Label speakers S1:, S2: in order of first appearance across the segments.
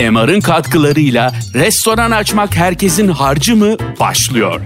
S1: MR'ın katkılarıyla restoran açmak herkesin harcı mı başlıyor.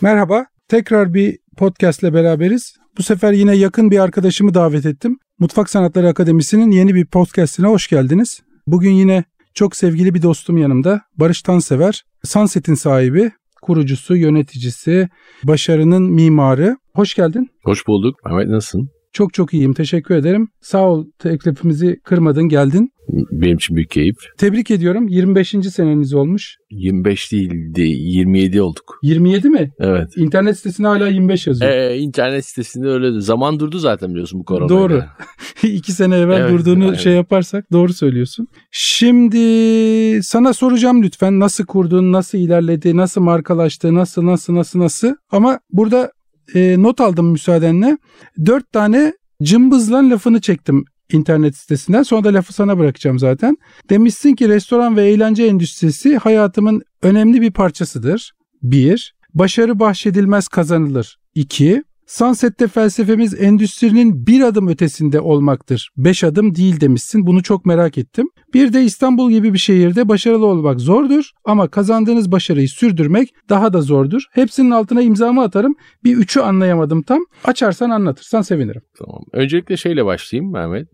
S2: Merhaba, tekrar bir podcast ile beraberiz. Bu sefer yine yakın bir arkadaşımı davet ettim. Mutfak Sanatları Akademisi'nin yeni bir podcastine hoş geldiniz. Bugün yine çok sevgili bir dostum yanımda. Barış Tansever, Sunset'in sahibi, kurucusu, yöneticisi, başarının mimarı. Hoş geldin.
S3: Hoş bulduk. Mehmet nasılsın?
S2: Çok çok iyiyim. Teşekkür ederim. Sağ ol teklifimizi kırmadın, geldin.
S3: Benim için büyük keyif.
S2: Tebrik ediyorum. 25. seneniz olmuş.
S3: 25 değildi, 27 olduk.
S2: 27 mi?
S3: Evet.
S2: İnternet sitesinde hala 25 yazıyor.
S3: Ee, internet sitesinde öyle. Zaman durdu zaten biliyorsun bu korona.
S2: Doğru. İki sene evvel
S3: Evet,
S2: durduğunu
S3: evet.
S2: şey yaparsak doğru söylüyorsun. Şimdi sana soracağım lütfen nasıl kurdun, nasıl ilerledi, nasıl markalaştı, nasıl nasıl nasıl nasıl. Ama burada e, not aldım müsaadenle. Dört tane cımbızlan lafını çektim internet sitesinden. Sonra da lafı sana bırakacağım zaten. Demişsin ki restoran ve eğlence endüstrisi hayatımın önemli bir parçasıdır. Bir. Başarı bahşedilmez kazanılır. İki. Sunset'te felsefemiz endüstrinin bir adım ötesinde olmaktır. Beş adım değil demişsin. Bunu çok merak ettim. Bir de İstanbul gibi bir şehirde başarılı olmak zordur ama kazandığınız başarıyı sürdürmek daha da zordur. Hepsinin altına imzamı atarım. Bir üçü anlayamadım tam. Açarsan anlatırsan sevinirim.
S3: Tamam. Öncelikle şeyle başlayayım Mehmet.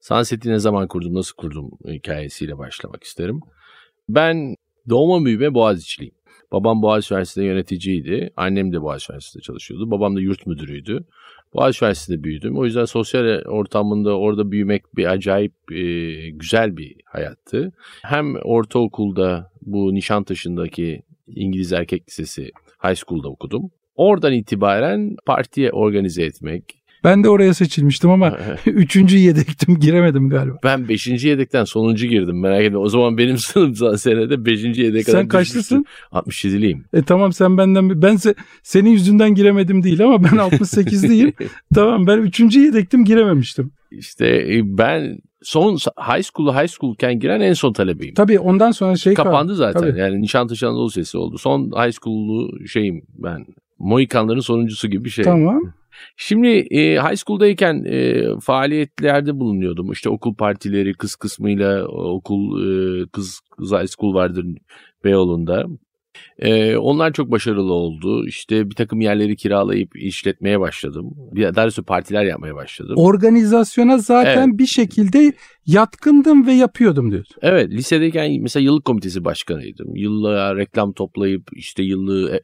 S3: Sunset'i ne zaman kurdum, nasıl kurdum hikayesiyle başlamak isterim. Ben doğma büyüme Boğaziçi'liyim. Babam Boğaziçi Üniversitesi'nde yöneticiydi. Annem de Boğaziçi Üniversitesi'nde çalışıyordu. Babam da yurt müdürüydü. Boğaziçi Üniversitesi'nde büyüdüm. O yüzden sosyal ortamında orada büyümek bir acayip e, güzel bir hayattı. Hem ortaokulda bu Nişantaşı'ndaki İngiliz Erkek Lisesi High School'da okudum. Oradan itibaren partiye organize etmek,
S2: Ben de oraya seçilmiştim ama üçüncü yedektim giremedim galiba.
S3: Ben 5. yedekten sonuncu girdim merak etme. O zaman benim sınıf senede 5. yedek kadar
S2: Sen kaçlısın?
S3: 67'liyim.
S2: E tamam sen benden ben se- senin yüzünden giremedim değil ama ben 68'liyim. tamam ben üçüncü yedektim girememiştim.
S3: İşte e, ben son high school'a high school'ken giren en son talebeyim.
S2: Tabii ondan sonra şey.
S3: Kapandı zaten.
S2: Tabii.
S3: Yani Nişantaşı Anadolu Lisesi oldu. Son high school'lu şeyim ben. Mohikanların sonuncusu gibi bir şey.
S2: Tamam.
S3: Şimdi e, high school'dayken e, faaliyetlerde bulunuyordum. İşte okul partileri kız kısmıyla okul e, kız, kız high school vardır Beyoğlu'nda. E, onlar çok başarılı oldu. İşte bir takım yerleri kiralayıp işletmeye başladım. Bir, daha doğrusu partiler yapmaya başladım.
S2: Organizasyona zaten bir şekilde yatkındım ve yapıyordum diyorsun.
S3: Evet lisedeyken mesela yıllık komitesi başkanıydım. Yıllığa reklam toplayıp işte yıllığı e,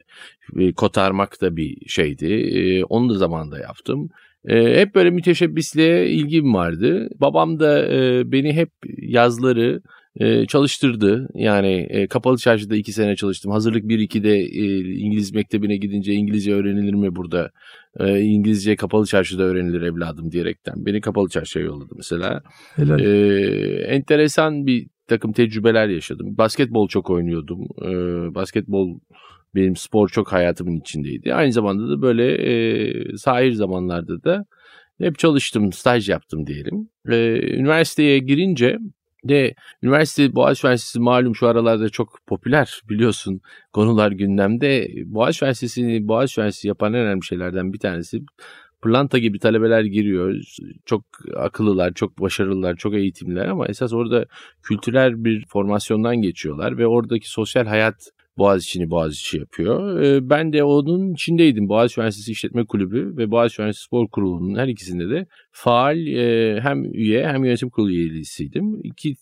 S3: e, kotarmak da bir şeydi. E, onu da zamanında yaptım. E, hep böyle müteşebbisliğe ilgim vardı. Babam da e, beni hep yazları e, çalıştırdı. Yani e, kapalı çarşıda iki sene çalıştım. Hazırlık 1-2'de e, İngiliz mektebine gidince İngilizce öğrenilir mi burada? E, İngilizce kapalı çarşıda öğrenilir evladım diyerekten. Beni kapalı çarşıya yolladı mesela.
S2: Helal.
S3: Ee, enteresan bir takım tecrübeler yaşadım. Basketbol çok oynuyordum. Ee, basketbol benim spor çok hayatımın içindeydi. Aynı zamanda da böyle e, sahir zamanlarda da hep çalıştım, staj yaptım diyelim. Ee, üniversiteye girince de üniversite Boğaziçi Üniversitesi malum şu aralarda çok popüler biliyorsun konular gündemde. Boğaziçi Üniversitesi'ni Boğaziçi Üniversitesi yapan en önemli şeylerden bir tanesi pırlanta gibi talebeler giriyor. Çok akıllılar, çok başarılılar, çok eğitimliler ama esas orada kültürel bir formasyondan geçiyorlar ve oradaki sosyal hayat Boğaziçi'ni Boğaziçi yapıyor. Ee, Ben de onun içindeydim. Boğaziçi Üniversitesi İşletme Kulübü ve Boğaziçi Üniversitesi Spor Kurulu'nun her ikisinde de faal e, hem üye hem yönetim kurulu üyeliğisiydim. İki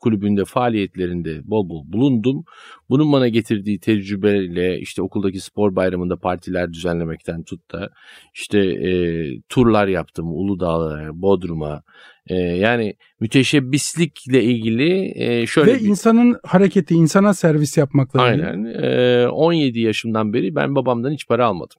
S3: kulübün de faaliyetlerinde bol bol bulundum. Bunun bana getirdiği tecrübeyle işte okuldaki spor bayramında partiler düzenlemekten tut da işte e, turlar yaptım Uludağ'a, Bodrum'a. E, yani müteşebbislikle ilgili e, şöyle
S2: ve
S3: bir...
S2: insanın hareketi, insana servis yapmakla ilgili.
S3: Aynen. Ee, 17 yaşımdan beri ben babamdan hiç para almadım.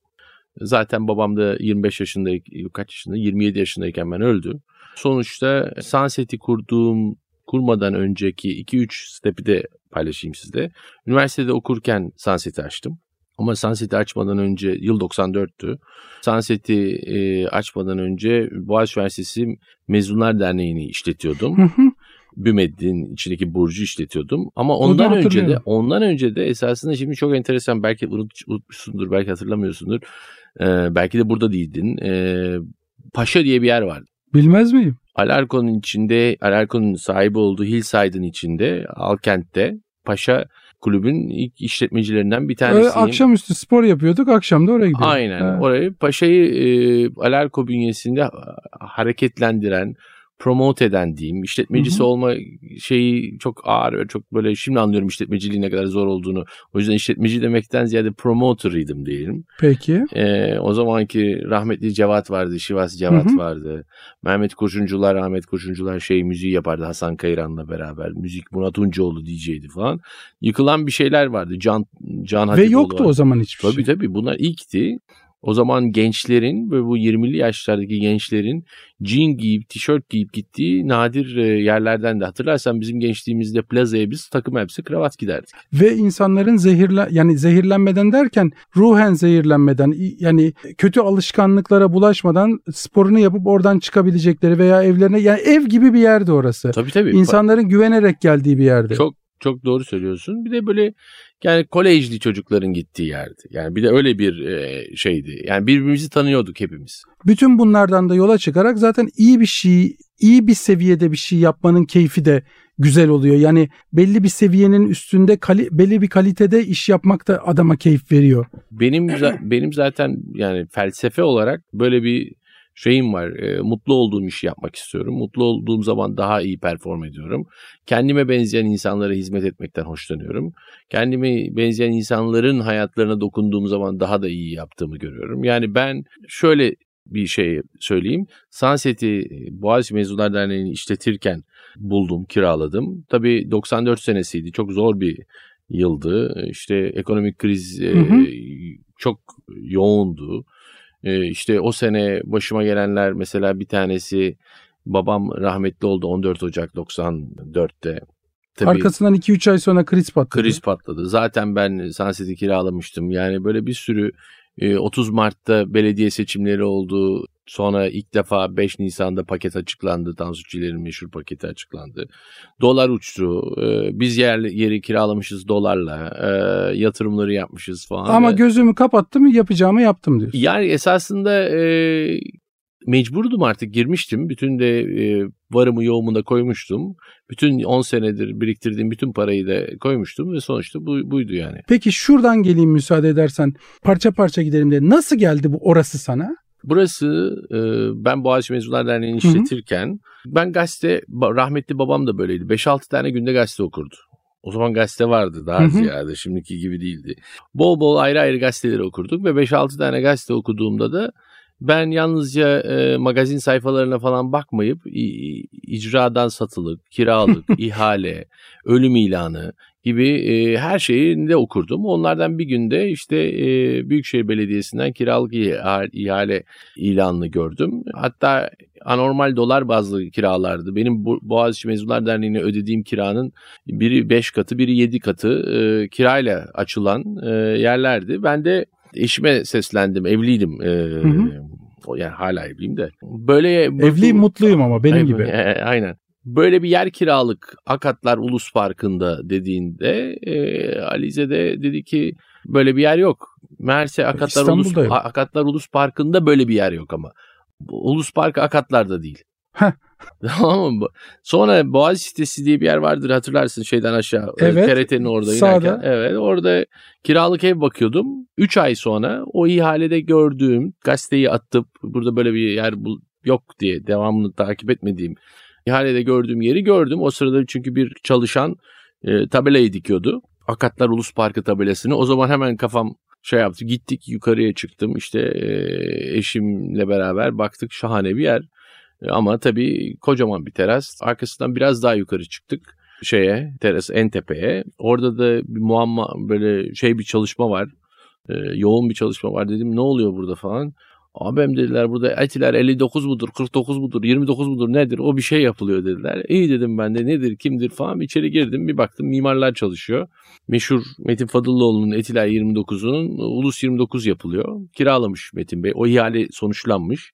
S3: Zaten babam da 25 yaşında, kaç yaşında? 27 yaşındayken ben öldü. Sonuçta Sunset'i kurduğum, kurmadan önceki 2-3 stepi de paylaşayım sizle. Üniversitede okurken Sunset'i açtım. Ama Sunset'i açmadan önce yıl 94'tü. Sunset'i e, açmadan önce Boğaziçi Üniversitesi Mezunlar Derneği'ni işletiyordum.
S2: Hı hı.
S3: Bümed'in içindeki burcu işletiyordum. Ama ondan önce de ondan önce de esasında şimdi çok enteresan belki unut, unutmuşsundur belki hatırlamıyorsundur. Ee, belki de burada değildin. Ee, Paşa diye bir yer vardı.
S2: Bilmez miyim?
S3: Alarko'nun içinde, Alarko'nun sahibi olduğu Hillside'ın içinde, Alkent'te Paşa kulübün ilk işletmecilerinden bir tanesiyim. Öyle
S2: akşamüstü spor yapıyorduk, akşam da oraya gidiyorduk.
S3: Aynen. Ha. Orayı Paşa'yı e, Alarko bünyesinde hareketlendiren, promote eden diyeyim. İşletmecisi hı hı. olma şeyi çok ağır. Çok böyle şimdi anlıyorum işletmeciliğin ne kadar zor olduğunu. O yüzden işletmeci demekten ziyade promoter'ıydım diyelim.
S2: Peki.
S3: Ee, o zamanki rahmetli Cevat vardı. Şivas Cevat hı hı. vardı. Mehmet Kurşuncular, Ahmet Kurşuncular şey müziği yapardı Hasan Kayran'la beraber. Müzik Murat Uncuoğlu DJ'di falan. Yıkılan bir şeyler vardı. Can Can
S2: Ve yoktu vardı. o zaman hiçbir
S3: tabii,
S2: şey.
S3: Tabii tabii bunlar ilkti. O zaman gençlerin ve bu 20'li yaşlardaki gençlerin jean giyip, tişört giyip gittiği nadir e, yerlerden de hatırlarsan bizim gençliğimizde plazaya biz takım elbise kravat giderdik.
S2: Ve insanların zehirle yani zehirlenmeden derken ruhen zehirlenmeden yani kötü alışkanlıklara bulaşmadan sporunu yapıp oradan çıkabilecekleri veya evlerine yani ev gibi bir yerdi orası.
S3: Tabii tabii.
S2: İnsanların güvenerek geldiği bir yerdi.
S3: Çok çok doğru söylüyorsun. Bir de böyle yani kolejli çocukların gittiği yerdi. Yani bir de öyle bir e, şeydi. Yani birbirimizi tanıyorduk hepimiz.
S2: Bütün bunlardan da yola çıkarak zaten iyi bir şey, iyi bir seviyede bir şey yapmanın keyfi de güzel oluyor. Yani belli bir seviyenin üstünde kali, belli bir kalitede iş yapmak da adama keyif veriyor.
S3: Benim benim zaten yani felsefe olarak böyle bir şeyim var. E, mutlu olduğum işi yapmak istiyorum. Mutlu olduğum zaman daha iyi perform ediyorum. Kendime benzeyen insanlara hizmet etmekten hoşlanıyorum. Kendime benzeyen insanların hayatlarına dokunduğum zaman daha da iyi yaptığımı görüyorum. Yani ben şöyle bir şey söyleyeyim. Sunset'i Boğaziçi Mezunlar Derneği'ni işletirken buldum, kiraladım. Tabii 94 senesiydi. Çok zor bir yıldı. İşte ekonomik kriz hı hı. E, çok yoğundu. Ee, işte o sene başıma gelenler mesela bir tanesi babam rahmetli oldu 14 Ocak 94'te.
S2: Tabii, Arkasından 2-3 ay sonra kriz patladı.
S3: Kriz patladı. Zaten ben Sunset'i kiralamıştım. Yani böyle bir sürü 30 e, Mart'ta belediye seçimleri oldu. Sonra ilk defa 5 Nisan'da paket açıklandı. Tansu Çiller'in meşhur paketi açıklandı. Dolar uçtu. E, biz yer, yeri kiralamışız dolarla. E, yatırımları yapmışız falan.
S2: Ama gözümü kapattım yapacağımı yaptım diyorsun.
S3: Yani esasında mecburdum artık girmiştim. Bütün de e, varımı yoğumu da koymuştum. Bütün 10 senedir biriktirdiğim bütün parayı da koymuştum ve sonuçta bu, buydu yani.
S2: Peki şuradan geleyim müsaade edersen parça parça gidelim de nasıl geldi bu orası sana?
S3: Burası e, ben Boğaziçi Mezunlar Derneği'ni işletirken hı hı. ben gazete rahmetli babam da böyleydi. 5-6 tane günde gazete okurdu. O zaman gazete vardı daha hı hı. ziyade şimdiki gibi değildi. Bol bol ayrı ayrı gazeteleri okurduk ve 5-6 tane gazete okuduğumda da ben yalnızca e, magazin sayfalarına falan bakmayıp icradan satılık, kiralık, ihale, ölüm ilanı gibi e, her şeyi de okurdum. Onlardan bir günde işte e, Büyükşehir Belediyesi'nden kiralık ihale ilanını gördüm. Hatta anormal dolar bazlı kiralardı. Benim Boğaziçi Mezunlar Derneği'ne ödediğim kiranın biri 5 katı, biri 7 katı e, kirayla açılan e, yerlerdi. Ben de eşime seslendim. Evliydim. E, hı hı. Yani hala evliyim de. Böyle
S2: Evliyim mutluyum ama benim aynen, gibi.
S3: E, aynen. Böyle bir yer kiralık Akatlar Ulus Parkı'nda dediğinde e, Alize de dedi ki böyle bir yer yok. Meğerse Akatlar Ulus, Akatlar Ulus Parkı'nda böyle bir yer yok ama. Ulus Parkı Akatlar'da değil. tamam mı? Sonra Boğaz sitesi diye bir yer vardır hatırlarsın şeyden aşağı. E, evet. TRT'nin orada sağda. inerken. Evet orada kiralık ev bakıyordum. 3 ay sonra o ihalede gördüğüm gazeteyi atıp burada böyle bir yer yok diye devamını takip etmediğim ihalede gördüğüm yeri gördüm. O sırada çünkü bir çalışan e, tabelayı dikiyordu. Akatlar Ulus Parkı tabelasını. O zaman hemen kafam şey yaptı. Gittik yukarıya çıktım. İşte e, eşimle beraber baktık şahane bir yer. E, ama tabii kocaman bir teras. Arkasından biraz daha yukarı çıktık şeye, teras en tepeye. Orada da bir muamma böyle şey bir çalışma var. E, yoğun bir çalışma var dedim. Ne oluyor burada falan. Abim dediler burada etiler 59 mudur, 49 mudur, 29 mudur nedir o bir şey yapılıyor dediler. İyi dedim ben de nedir, kimdir falan içeri girdim bir baktım mimarlar çalışıyor. Meşhur Metin Fadıllıoğlu'nun etiler 29'unun Ulus 29 yapılıyor. Kiralamış Metin Bey o ihale sonuçlanmış.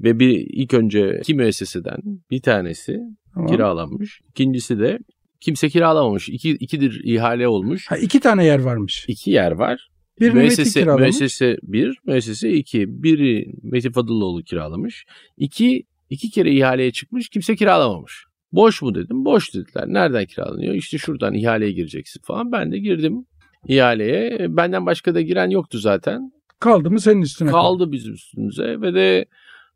S3: Ve bir ilk önce iki müesseseden bir tanesi
S2: Tamam.
S3: kiralanmış. İkincisi de kimse kiralamamış. İki, ikidir ihale olmuş.
S2: Ha, iki tane yer varmış.
S3: İki yer var.
S2: Bir
S3: müessese,
S2: kiralamış.
S3: müessese bir, müessese iki. Biri Metin Fadıloğlu kiralamış. İki, iki kere ihaleye çıkmış kimse kiralamamış. Boş mu dedim. Boş dediler. Nereden kiralanıyor? İşte şuradan ihaleye gireceksin falan. Ben de girdim ihaleye. Benden başka da giren yoktu zaten.
S2: Kaldı mı senin üstüne?
S3: Kaldı bizim üstümüze ve de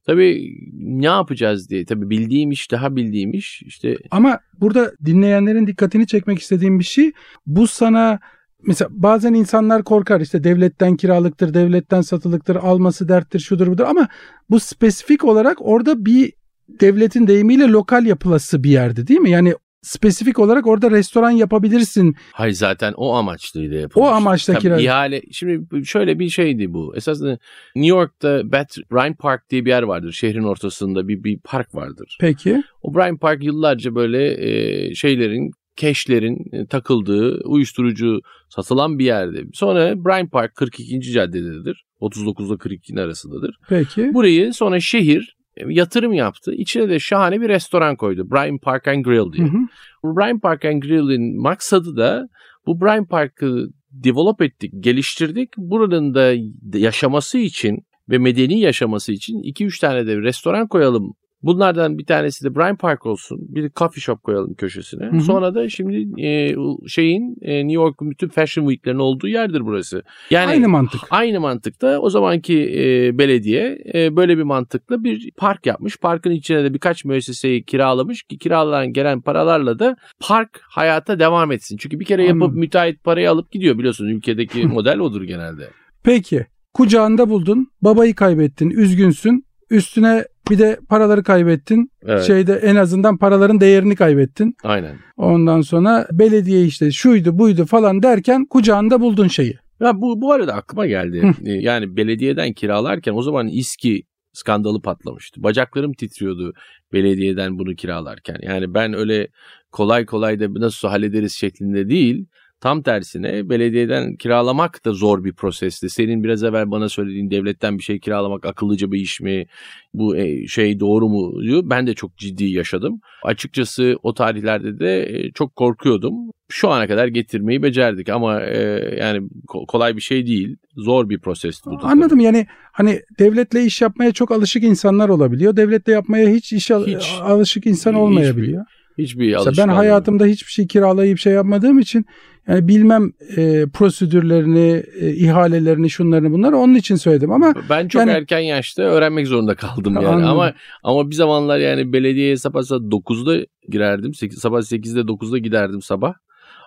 S3: tabii ne yapacağız diye. Tabii bildiğim iş daha bildiğim iş. işte
S2: Ama burada dinleyenlerin dikkatini çekmek istediğim bir şey bu sana mesela bazen insanlar korkar işte devletten kiralıktır, devletten satılıktır, alması derttir, şudur budur ama bu spesifik olarak orada bir devletin deyimiyle lokal yapılası bir yerdi değil mi? Yani spesifik olarak orada restoran yapabilirsin.
S3: Hayır zaten o amaçlıydı yapılmış.
S2: O amaçla
S3: Tabii
S2: kira-
S3: ihale. Şimdi şöyle bir şeydi bu. Esasında New York'ta Bat Bryant Park diye bir yer vardır. Şehrin ortasında bir, bir park vardır.
S2: Peki.
S3: O Bryant Park yıllarca böyle e, şeylerin, keşlerin e, takıldığı, uyuşturucu satılan bir yerdi. Sonra Bryant Park 42. caddededir. 39 ile 42'nin arasındadır.
S2: Peki.
S3: Burayı sonra şehir yatırım yaptı. İçine de şahane bir restoran koydu. Bryant Park and Grill diye.
S2: Hı hı.
S3: Bu Bryant Park and Grill'in maksadı da bu Bryant Park'ı develop ettik, geliştirdik. Buranın da yaşaması için ve medeni yaşaması için 2-3 tane de bir restoran koyalım. Bunlardan bir tanesi de Bryant Park olsun. Bir coffee shop koyalım köşesine.
S2: Hı hı.
S3: Sonra da şimdi e, şeyin e, New York'un bütün fashion week'lerin olduğu yerdir burası. Yani
S2: Aynı mantık.
S3: Aynı mantıkta o zamanki e, belediye e, böyle bir mantıkla bir park yapmış. Parkın içine de birkaç müesseseyi kiralamış ki kiralanan gelen paralarla da park hayata devam etsin. Çünkü bir kere yapıp
S2: Anladım.
S3: müteahhit parayı alıp gidiyor biliyorsunuz ülkedeki model odur genelde.
S2: Peki. Kucağında buldun. Babayı kaybettin. Üzgünsün. Üstüne bir de paraları kaybettin.
S3: Evet.
S2: Şeyde en azından paraların değerini kaybettin.
S3: Aynen.
S2: Ondan sonra belediye işte şuydu buydu falan derken kucağında buldun şeyi.
S3: Ya bu bu arada aklıma geldi. E, yani belediyeden kiralarken o zaman İSKİ skandalı patlamıştı. Bacaklarım titriyordu belediyeden bunu kiralarken. Yani ben öyle kolay kolay da nasıl hallederiz şeklinde değil. Tam tersine belediyeden kiralamak da zor bir prosesti. Senin biraz evvel bana söylediğin devletten bir şey kiralamak akıllıca bir iş mi? Bu e, şey doğru mu? diyor. Ben de çok ciddi yaşadım. Açıkçası o tarihlerde de e, çok korkuyordum. Şu ana kadar getirmeyi becerdik ama e, yani ko- kolay bir şey değil. Zor bir prosesti bu. tabii.
S2: Anladım yani hani devletle iş yapmaya çok alışık insanlar olabiliyor. Devletle yapmaya hiç iş
S3: Hiç.
S2: alışık insan olmayabiliyor.
S3: Hiçbir
S2: Mesela ben
S3: yok.
S2: hayatımda hiçbir şey kiralayıp şey yapmadığım için yani bilmem e, prosedürlerini, e, ihalelerini, şunlarını bunları onun için söyledim ama
S3: Ben çok
S2: Yani-
S3: erken yaşta öğrenmek zorunda kaldım yani.
S2: Anladım.
S3: Ama ama bir zamanlar yani belediyeye sabah saat 9'da girerdim. Sek- sabah 8'de 9'da giderdim sabah.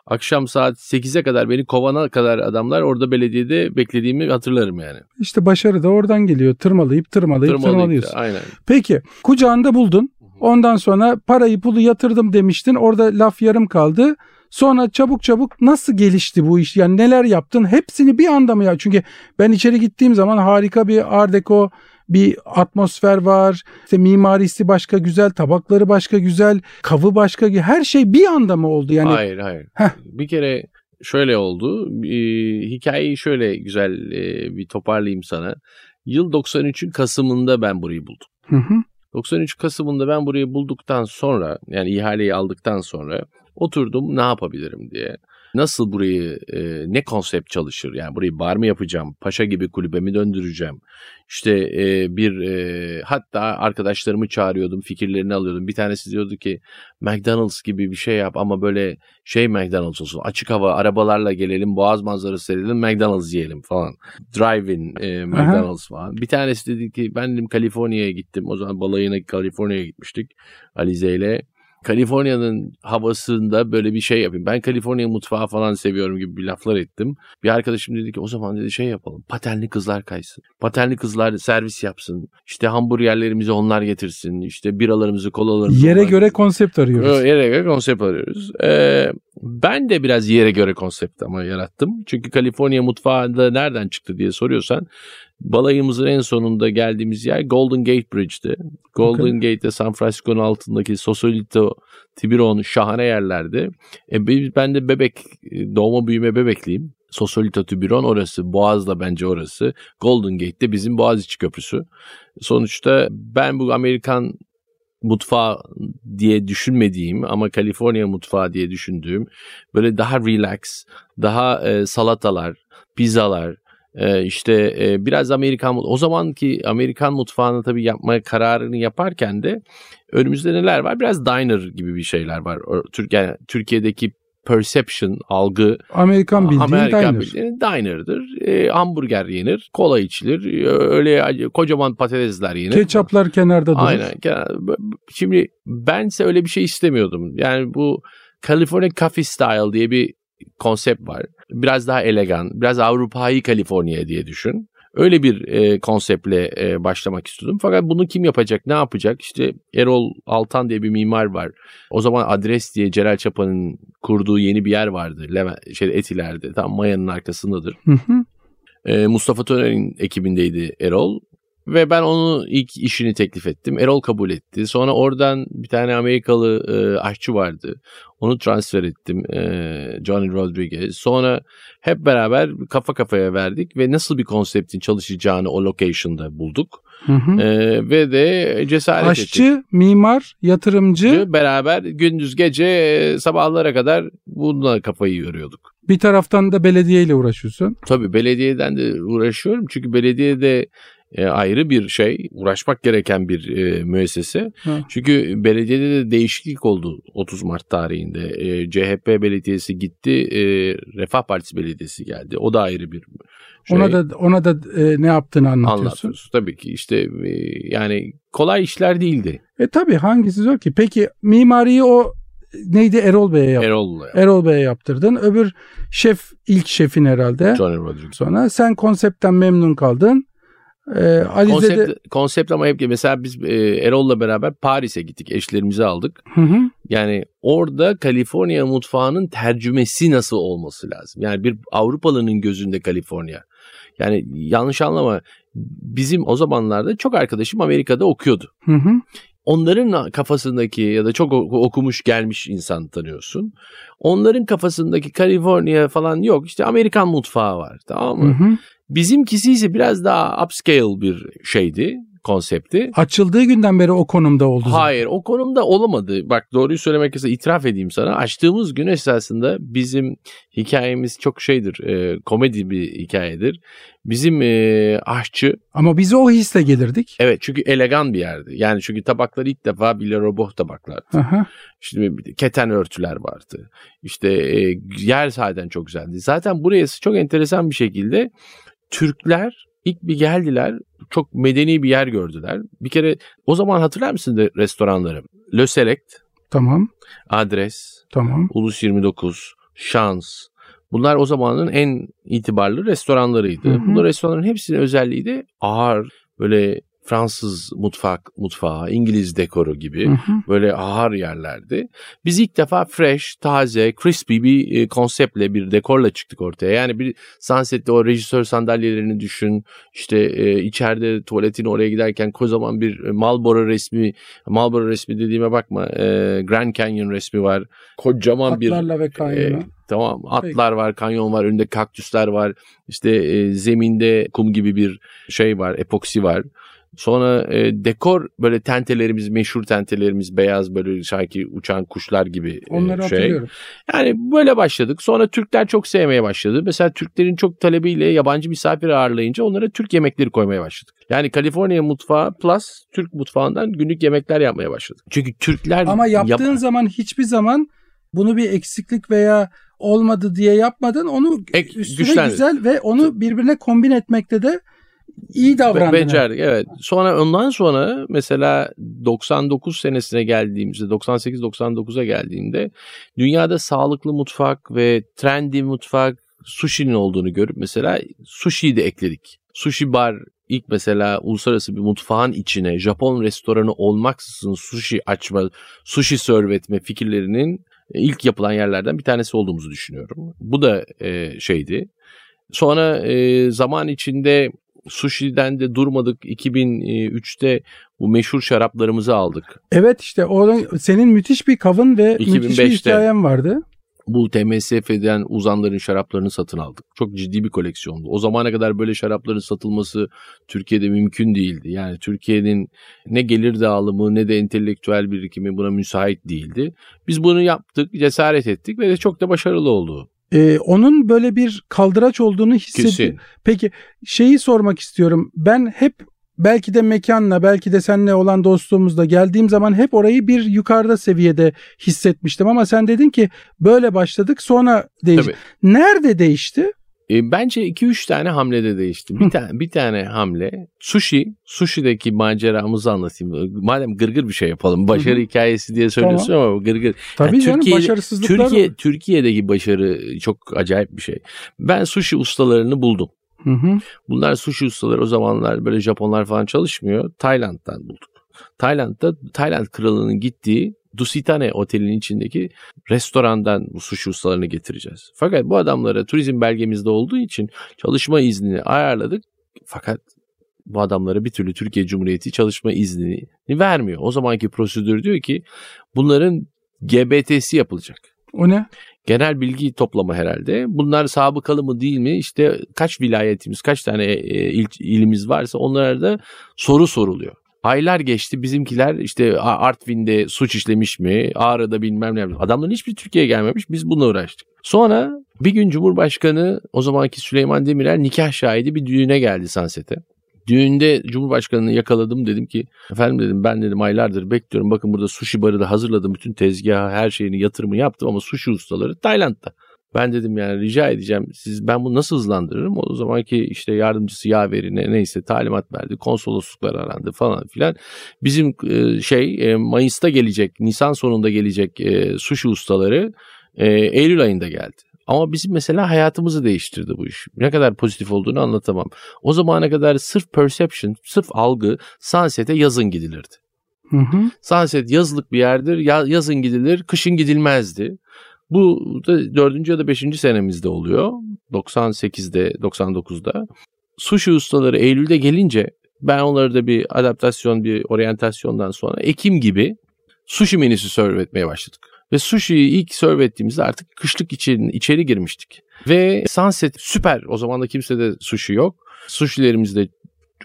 S3: Akşam saat 8'e kadar beni kovana kadar adamlar orada belediyede beklediğimi hatırlarım yani.
S2: işte başarı da oradan geliyor. Tırmalayıp tırmalayıp
S3: Tırmalayıp
S2: tırmalıyorsun.
S3: Aynen.
S2: Peki kucağında buldun. Ondan sonra parayı pulu yatırdım demiştin. Orada laf yarım kaldı. Sonra çabuk çabuk nasıl gelişti bu iş? Yani neler yaptın? Hepsini bir anda mı ya? Çünkü ben içeri gittiğim zaman harika bir art deco bir atmosfer var. İşte mimarisi başka güzel, tabakları başka güzel, kavı başka gü- her şey bir anda mı oldu? Yani
S3: Hayır hayır.
S2: Heh.
S3: Bir kere şöyle oldu. Ee, hikayeyi şöyle güzel e, bir toparlayayım sana. Yıl 93'ün Kasım'ında ben burayı buldum.
S2: Hı hı.
S3: 93 Kasım'ında ben burayı bulduktan sonra yani ihaleyi aldıktan sonra oturdum ne yapabilirim diye. Nasıl burayı e, ne konsept çalışır? Yani burayı bar mı yapacağım paşa gibi kulübemi döndüreceğim? İşte e, bir e, hatta arkadaşlarımı çağırıyordum fikirlerini alıyordum. Bir tanesi diyordu ki McDonald's gibi bir şey yap ama böyle şey McDonald's olsun açık hava arabalarla gelelim boğaz manzarası seyredelim McDonald's yiyelim falan. Drive-in e, McDonald's falan. Bir tanesi dedi ki ben dedim Kaliforniya'ya gittim. O zaman balayına Kaliforniya'ya gitmiştik Alize ile Kaliforniya'nın havasında böyle bir şey yapayım. Ben Kaliforniya mutfağı falan seviyorum gibi bir laflar ettim. Bir arkadaşım dedi ki o zaman dedi şey yapalım. Patenli kızlar kaysın. Patenli kızlar servis yapsın. İşte hamburgerlerimizi onlar getirsin. İşte biralarımızı, kolalarımızı
S2: Yere göre
S3: getirsin.
S2: konsept arıyoruz.
S3: Yere göre konsept arıyoruz. Ee, ben de biraz yere göre konsept ama yarattım. Çünkü Kaliforniya mutfağında nereden çıktı diye soruyorsan balayımızın en sonunda geldiğimiz yer Golden Gate Bridge'ti. Golden
S2: Okay.
S3: Gate'de San Francisco'nun altındaki Sausalito, Tiburon şahane yerlerdi. E, ben de bebek, doğma büyüme bebekliyim. Sosolito Tiburon orası. Boğaz'da bence orası. Golden Gate'de bizim Boğaziçi Köprüsü. Sonuçta ben bu Amerikan mutfağı diye düşünmediğim ama Kaliforniya mutfağı diye düşündüğüm böyle daha relax, daha e, salatalar, pizzalar, e, işte e, biraz Amerikan o zamanki Amerikan mutfağını tabii yapmaya kararını yaparken de önümüzde neler var? Biraz diner gibi bir şeyler var. Türk, yani Türkiye'deki perception, algı
S2: Amerikan bildiğin
S3: Amerikan
S2: diner.
S3: bildiğin diner'dır. E, hamburger yenir, kola içilir, e, öyle kocaman patatesler yenir.
S2: Ketçaplar kenarda durur.
S3: Aynen. Şimdi bense öyle bir şey istemiyordum. Yani bu California Coffee Style diye bir konsept var. Biraz daha elegan, biraz Avrupa'yı Kaliforniya diye düşün. Öyle bir e, konseptle e, başlamak istiyordum. Fakat bunu kim yapacak, ne yapacak? İşte Erol Altan diye bir mimar var. O zaman Adres diye Celal Çapa'nın kurduğu yeni bir yer vardı. Leve, şey, Etiler'de. Tam Maya'nın arkasındadır.
S2: Hı hı.
S3: E, Mustafa Töner'in ekibindeydi Erol. Ve ben onu ilk işini teklif ettim. Erol kabul etti. Sonra oradan bir tane Amerikalı e, aşçı vardı. Onu transfer ettim. E, Johnny Rodriguez. Sonra hep beraber kafa kafaya verdik ve nasıl bir konseptin çalışacağını o location'da bulduk.
S2: Hı hı.
S3: E, ve de cesaret
S2: Aşçı,
S3: ettik.
S2: mimar, yatırımcı.
S3: Beraber gündüz gece e, sabahlara kadar bununla kafayı yoruyorduk.
S2: Bir taraftan da belediyeyle uğraşıyorsun.
S3: Tabii belediyeden de uğraşıyorum. Çünkü belediyede e, ayrı bir şey, uğraşmak gereken bir e, müessese.
S2: Hı.
S3: Çünkü belediyede de değişiklik oldu 30 Mart tarihinde. E, CHP belediyesi gitti, e, Refah Partisi belediyesi geldi. O da ayrı bir şey.
S2: Ona da ona da e, ne yaptığını anlatıyorsun.
S3: anlatıyoruz. Tabii ki işte e, yani kolay işler değildi.
S2: E tabii hangisi zor ki? Peki mimariyi o neydi Erol Bey'e yaptın.
S3: Erol'la
S2: Erol Bey'e yaptırdın. Öbür şef ilk şefin herhalde.
S3: Johnny Rodriguez.
S2: Sonra sen konseptten memnun kaldın. Ee,
S3: Konsept,
S2: de
S3: konsept ama hep mesela biz e, Erol'la beraber Paris'e gittik. Eşlerimizi aldık.
S2: Hı hı.
S3: Yani orada Kaliforniya mutfağının tercümesi nasıl olması lazım? Yani bir Avrupalı'nın gözünde Kaliforniya. Yani yanlış anlama bizim o zamanlarda çok arkadaşım Amerika'da okuyordu.
S2: Hı hı.
S3: Onların kafasındaki ya da çok oku- okumuş gelmiş insan tanıyorsun. Onların kafasındaki Kaliforniya falan yok. İşte Amerikan mutfağı var tamam
S2: Hı
S3: mı?
S2: hı.
S3: Bizimkisi ise biraz daha upscale bir şeydi, konsepti.
S2: Açıldığı günden beri o konumda oldu. zaten.
S3: Hayır o konumda olamadı. Bak doğruyu söylemek gerekirse itiraf edeyim sana. Açtığımız gün esasında bizim hikayemiz çok şeydir. e, komedi bir hikayedir. Bizim e, aşçı
S2: Ama biz o hisle gelirdik.
S3: evet çünkü elegan bir yerdi. Yani çünkü tabaklar ilk defa Bille Robot tabaklar.
S2: Aha.
S3: Şimdi keten örtüler vardı. İşte e, yer sahiden çok güzeldi. Zaten buraya çok enteresan bir şekilde Türkler ilk bir geldiler. Çok medeni bir yer gördüler. Bir kere o zaman hatırlar mısın de restoranları? Le Select,
S2: Tamam.
S3: Adres,
S2: Tamam.
S3: Ulus 29, Şans. Bunlar o zamanın en itibarlı restoranlarıydı.
S2: Hı hı.
S3: Bu restoranların hepsinin özelliği de ağır, böyle Fransız mutfak mutfağı, İngiliz dekoru gibi
S2: Hı hı.
S3: böyle ağır yerlerdi. Biz ilk defa fresh, taze, crispy bir e, konseptle, bir dekorla çıktık ortaya. Yani bir Sunset'te o rejisör sandalyelerini düşün. İşte e, içeride tuvaletin oraya giderken kocaman bir e, Marlboro resmi, Marlboro resmi dediğime bakma. E, Grand Canyon resmi var. Kocaman bir
S2: Atlarla ve kanyonu.
S3: e, Tamam atlar var, kanyon var, önünde kaktüsler var. İşte e, zeminde kum gibi bir şey var, epoksi var. Sonra e, dekor böyle tentelerimiz, meşhur tentelerimiz beyaz böyle sanki uçan kuşlar gibi e,
S2: Onları
S3: şey.
S2: hatırlıyorum.
S3: Yani böyle başladık. Sonra Türkler çok sevmeye başladı. Mesela Türklerin çok talebiyle yabancı misafir ağırlayınca onlara Türk yemekleri koymaya başladık. Yani Kaliforniya mutfağı plus Türk mutfağından günlük yemekler yapmaya başladık. Çünkü Türkler
S2: Ama yaptığın
S3: yap-
S2: zaman hiçbir zaman bunu bir eksiklik veya olmadı diye yapmadın. Onu
S3: Ek-
S2: üstüne
S3: güçlendir.
S2: güzel ve onu birbirine kombin etmekte de iyi davrandın.
S3: Becerdik evet. Sonra ondan sonra mesela 99 senesine geldiğimizde 98-99'a geldiğimde dünyada sağlıklı mutfak ve trendy mutfak sushi'nin olduğunu görüp mesela sushi'yi de ekledik. Sushi bar ilk mesela uluslararası bir mutfağın içine Japon restoranı olmaksızın sushi açma, sushi serve etme fikirlerinin ilk yapılan yerlerden bir tanesi olduğumuzu düşünüyorum. Bu da e, şeydi. Sonra e, zaman içinde sushi'den de durmadık. 2003'te bu meşhur şaraplarımızı aldık.
S2: Evet işte o senin müthiş bir kavın ve müthiş bir
S3: 2005'te.
S2: hikayen vardı.
S3: bu TMSF'den uzanların şaraplarını satın aldık. Çok ciddi bir koleksiyondu. O zamana kadar böyle şarapların satılması Türkiye'de mümkün değildi. Yani Türkiye'nin ne gelir dağılımı ne de entelektüel birikimi buna müsait değildi. Biz bunu yaptık, cesaret ettik ve de çok da başarılı oldu.
S2: Ee, onun böyle bir kaldıraç olduğunu hissediyorum. Peki şeyi sormak istiyorum. Ben hep belki de mekanla belki de seninle olan dostluğumuzda geldiğim zaman hep orayı bir yukarıda seviyede hissetmiştim ama sen dedin ki böyle başladık sonra değişti.
S3: Tabii.
S2: Nerede değişti?
S3: E, bence 2-3 tane hamlede değişti. Bir tane bir tane hamle sushi, sushi'deki maceramızı anlatayım. Madem gırgır bir şey yapalım. Başarı hikayesi diye söylüyorsun ama bu gırgır.
S2: Tabii
S3: Yani
S2: canım başarısızlıklar
S3: Türkiye Türkiye'deki başarı çok acayip bir şey. Ben sushi ustalarını buldum.
S2: Hı hı.
S3: Bunlar sushi ustaları o zamanlar böyle Japonlar falan çalışmıyor. Tayland'dan bulduk. Tayland'da Tayland kralının gittiği Dusitane otelinin içindeki restorandan bu sushi ustalarını getireceğiz. Fakat bu adamlara turizm belgemizde olduğu için çalışma iznini ayarladık. Fakat bu adamlara bir türlü Türkiye Cumhuriyeti çalışma iznini vermiyor. O zamanki prosedür diyor ki bunların GBT'si yapılacak
S2: O ne?
S3: genel bilgi toplama herhalde. Bunlar sabıkalı mı değil mi? İşte kaç vilayetimiz, kaç tane e, il, ilimiz varsa onlara da soru soruluyor. Aylar geçti bizimkiler işte Artvin'de suç işlemiş mi? Ağrı'da bilmem ne. Adamların hiçbir Türkiye'ye gelmemiş. Biz bununla uğraştık. Sonra bir gün Cumhurbaşkanı o zamanki Süleyman Demirel nikah şahidi bir düğüne geldi Sunset'e. Düğünde Cumhurbaşkanı'nı yakaladım dedim ki efendim dedim ben dedim aylardır bekliyorum bakın burada sushi barı da hazırladım bütün tezgahı her şeyini yatırımı yaptım ama sushi ustaları Tayland'da. Ben dedim yani rica edeceğim siz ben bunu nasıl hızlandırırım? O zamanki işte yardımcısı yaverine neyse talimat verdi. Konsolosluklar arandı falan filan. Bizim e, şey e, Mayıs'ta gelecek, Nisan sonunda gelecek e, sushi ustaları e, Eylül ayında geldi. Ama bizim mesela hayatımızı değiştirdi bu iş. Ne kadar pozitif olduğunu anlatamam. O zamana kadar sırf perception, sırf algı Sunset'e yazın gidilirdi.
S2: Hı hı.
S3: Sunset yazlık bir yerdir. Ya- yazın gidilir, kışın gidilmezdi. Bu da dördüncü ya da beşinci senemizde oluyor. 98'de, 99'da. Sushi ustaları Eylül'de gelince ben onları da bir adaptasyon, bir oryantasyondan sonra Ekim gibi sushi menüsü serve etmeye başladık. Ve sushi'yi ilk serve ettiğimizde artık kışlık için içeri girmiştik. Ve Sunset süper. O zaman da kimsede sushi yok. Sushi'lerimiz de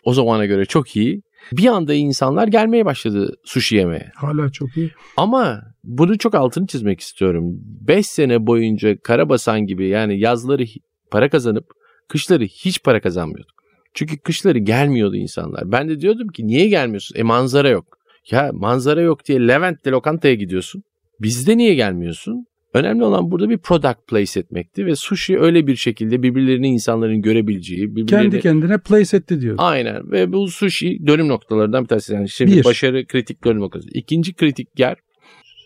S3: o zamana göre çok iyi. Bir anda insanlar gelmeye başladı sushi yemeye.
S2: Hala çok iyi.
S3: Ama bunu çok altını çizmek istiyorum. 5 sene boyunca Karabasan gibi yani yazları para kazanıp kışları hiç para kazanmıyorduk. Çünkü kışları gelmiyordu insanlar. Ben de diyordum ki niye gelmiyorsun? E manzara yok. Ya manzara yok diye Levent'te lokantaya gidiyorsun. Bizde niye gelmiyorsun? Önemli olan burada bir product place etmekti ve sushi öyle bir şekilde birbirlerini insanların görebileceği, birbirlerini...
S2: Kendi kendine place etti diyor.
S3: Aynen ve bu sushi dönüm noktalarından bir tanesi. Yani şimdi
S2: Bir.
S3: başarı kritik dönüm noktası. İkinci kritik yer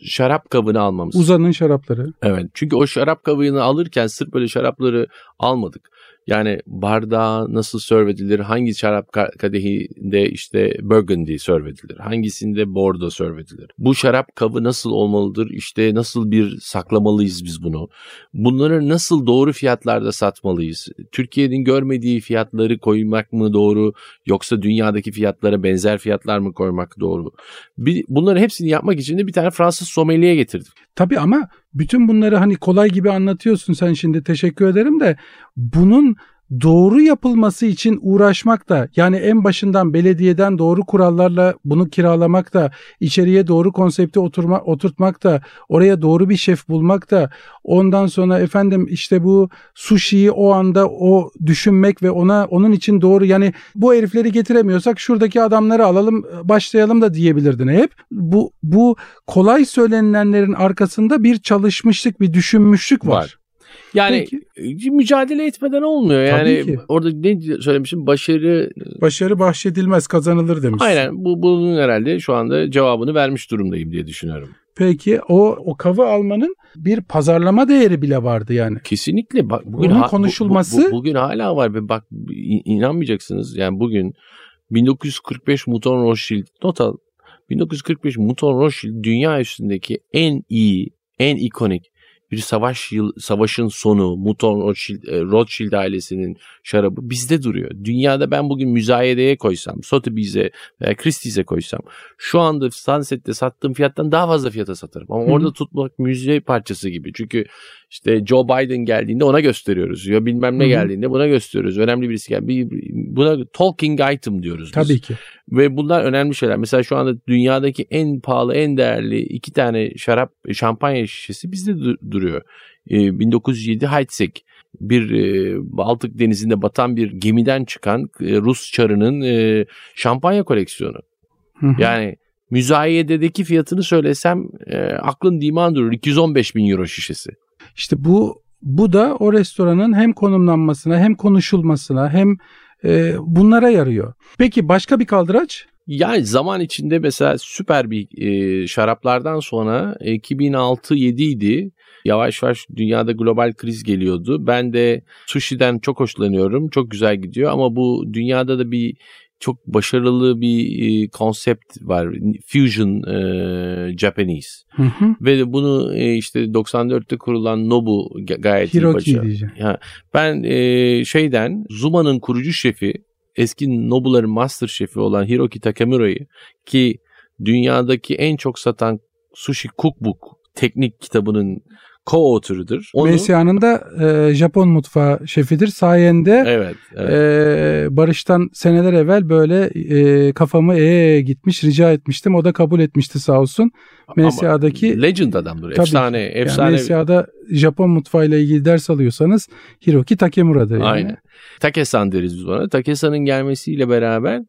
S3: şarap kabını almamız.
S2: Uzanın şarapları.
S3: Evet. Çünkü o şarap kabını alırken sırf böyle şarapları almadık. Yani bardağı nasıl serve edilir? Hangi şarap ka- kadehinde işte burgundy serve edilir? Hangisinde bordeaux serve edilir? Bu şarap kabı nasıl olmalıdır? İşte nasıl bir saklamalıyız biz bunu? Bunları nasıl doğru fiyatlarda satmalıyız? Türkiye'nin görmediği fiyatları koymak mı doğru? Yoksa dünyadaki fiyatlara benzer fiyatlar mı koymak doğru? Bir, bunların hepsini yapmak için de bir tane Fransız sommelier getirdik.
S2: Tabii ama bütün bunları hani kolay gibi anlatıyorsun sen şimdi teşekkür ederim de bunun doğru yapılması için uğraşmak da yani en başından belediyeden doğru kurallarla bunu kiralamak da içeriye doğru konsepti oturma, oturtmak da oraya doğru bir şef bulmak da ondan sonra efendim işte bu sushi'yi o anda o düşünmek ve ona onun için doğru yani bu herifleri getiremiyorsak şuradaki adamları alalım başlayalım da diyebilirdin hep. Bu bu kolay söylenilenlerin arkasında bir çalışmışlık, bir düşünmüşlük var.
S3: Var. Yani
S2: Peki.
S3: Mücadele etmeden olmuyor. Yani orada ne söylemişim başarı
S2: Başarı bahşedilmez, kazanılır demiş.
S3: aynen bu bunun herhalde şu anda cevabını vermiş durumdayım diye düşünüyorum.
S2: Peki o o kavı almanın bir pazarlama değeri bile vardı yani.
S3: Kesinlikle bak bugün
S2: Bunun
S3: bu-
S2: konuşulması-
S3: bu- bu- bugün hala var ve bak in- inanmayacaksınız yani bugün 1945 Mouton Rothschild not al 1945 Mouton Rothschild dünya üstündeki en iyi en ikonik bir savaş yıl, savaşın sonu, Mouton Rothschild, e, Rothschild ailesinin şarabı bizde duruyor. Dünyada ben bugün müzayedeye koysam, Sotheby's'e veya Christie's'e koysam şu anda Sunset'te sattığım fiyattan daha fazla fiyata satarım. Ama
S2: Hı.
S3: orada tutmak müze parçası gibi. Çünkü işte Joe Biden geldiğinde ona gösteriyoruz. Ya bilmem ne geldiğinde buna gösteriyoruz. Önemli birisi geldi. Bir- Buna talking item diyoruz biz.
S2: Tabii ki.
S3: Ve bunlar önemli şeyler. Mesela şu anda dünyadaki en pahalı, en değerli iki tane şarap, şampanya şişesi bizde du- duruyor. Ee, 1907 Heidsieck bir e, Baltık denizinde batan bir gemiden çıkan e, Rus çarının e, şampanya koleksiyonu. Yani müzayededeki fiyatını söylesem e, aklın diman durur. 215 bin euro şişesi.
S2: İşte bu bu da o restoranın hem konumlanmasına hem konuşulmasına hem e, bunlara yarıyor. Peki başka bir kaldıraç?
S3: Yani zaman içinde mesela süper bir e, şaraplardan sonra 2006-7 idi. Yavaş yavaş dünyada global kriz geliyordu. Ben de sushi'den çok hoşlanıyorum. Çok güzel gidiyor ama bu dünyada da bir çok başarılı bir e, konsept var. Fusion e, Japanese.
S2: Hı hı.
S3: Ve bunu e, işte 94'te kurulan Nobu ga- gayet iyi
S2: Hiroki
S3: başarılı.
S2: diyeceğim.
S3: Ben e, şeyden Zuma'nın kurucu şefi eski Nobu'ların master şefi olan Hiroki Takamura'yı ki dünyadaki en çok satan sushi cookbook teknik kitabının co-author'ıdır. Onu
S2: MSA'nın da e, Japon mutfağı şefidir. Sayende
S3: evet, evet.
S2: e, Barış'tan seneler evvel böyle e, kafamı ee gitmiş rica etmiştim. O da kabul etmişti sağ olsun.
S3: Ama
S2: MSA'daki
S3: legend adamdır.
S2: Tabii
S3: efsane,
S2: yani
S3: efsane.
S2: MSA'da Japon mutfağıyla ilgili ders alıyorsanız Hiroki Takemura'dır. Yani.
S3: Aynen. Takesan deriz biz ona. Takesan'ın gelmesiyle beraber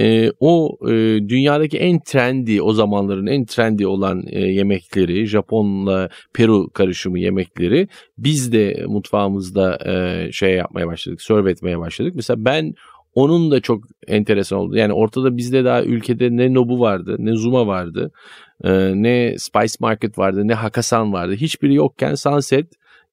S3: e, o e, dünyadaki en trendy o zamanların en trendy olan e, yemekleri Japonla Peru karışımı yemekleri biz de mutfağımızda e, şey yapmaya başladık serve etmeye başladık. Mesela ben onun da çok enteresan oldu. Yani ortada bizde daha ülkede ne Nobu vardı, ne Zuma vardı, e, ne Spice Market vardı, ne Hakasan vardı. Hiçbiri yokken Sunset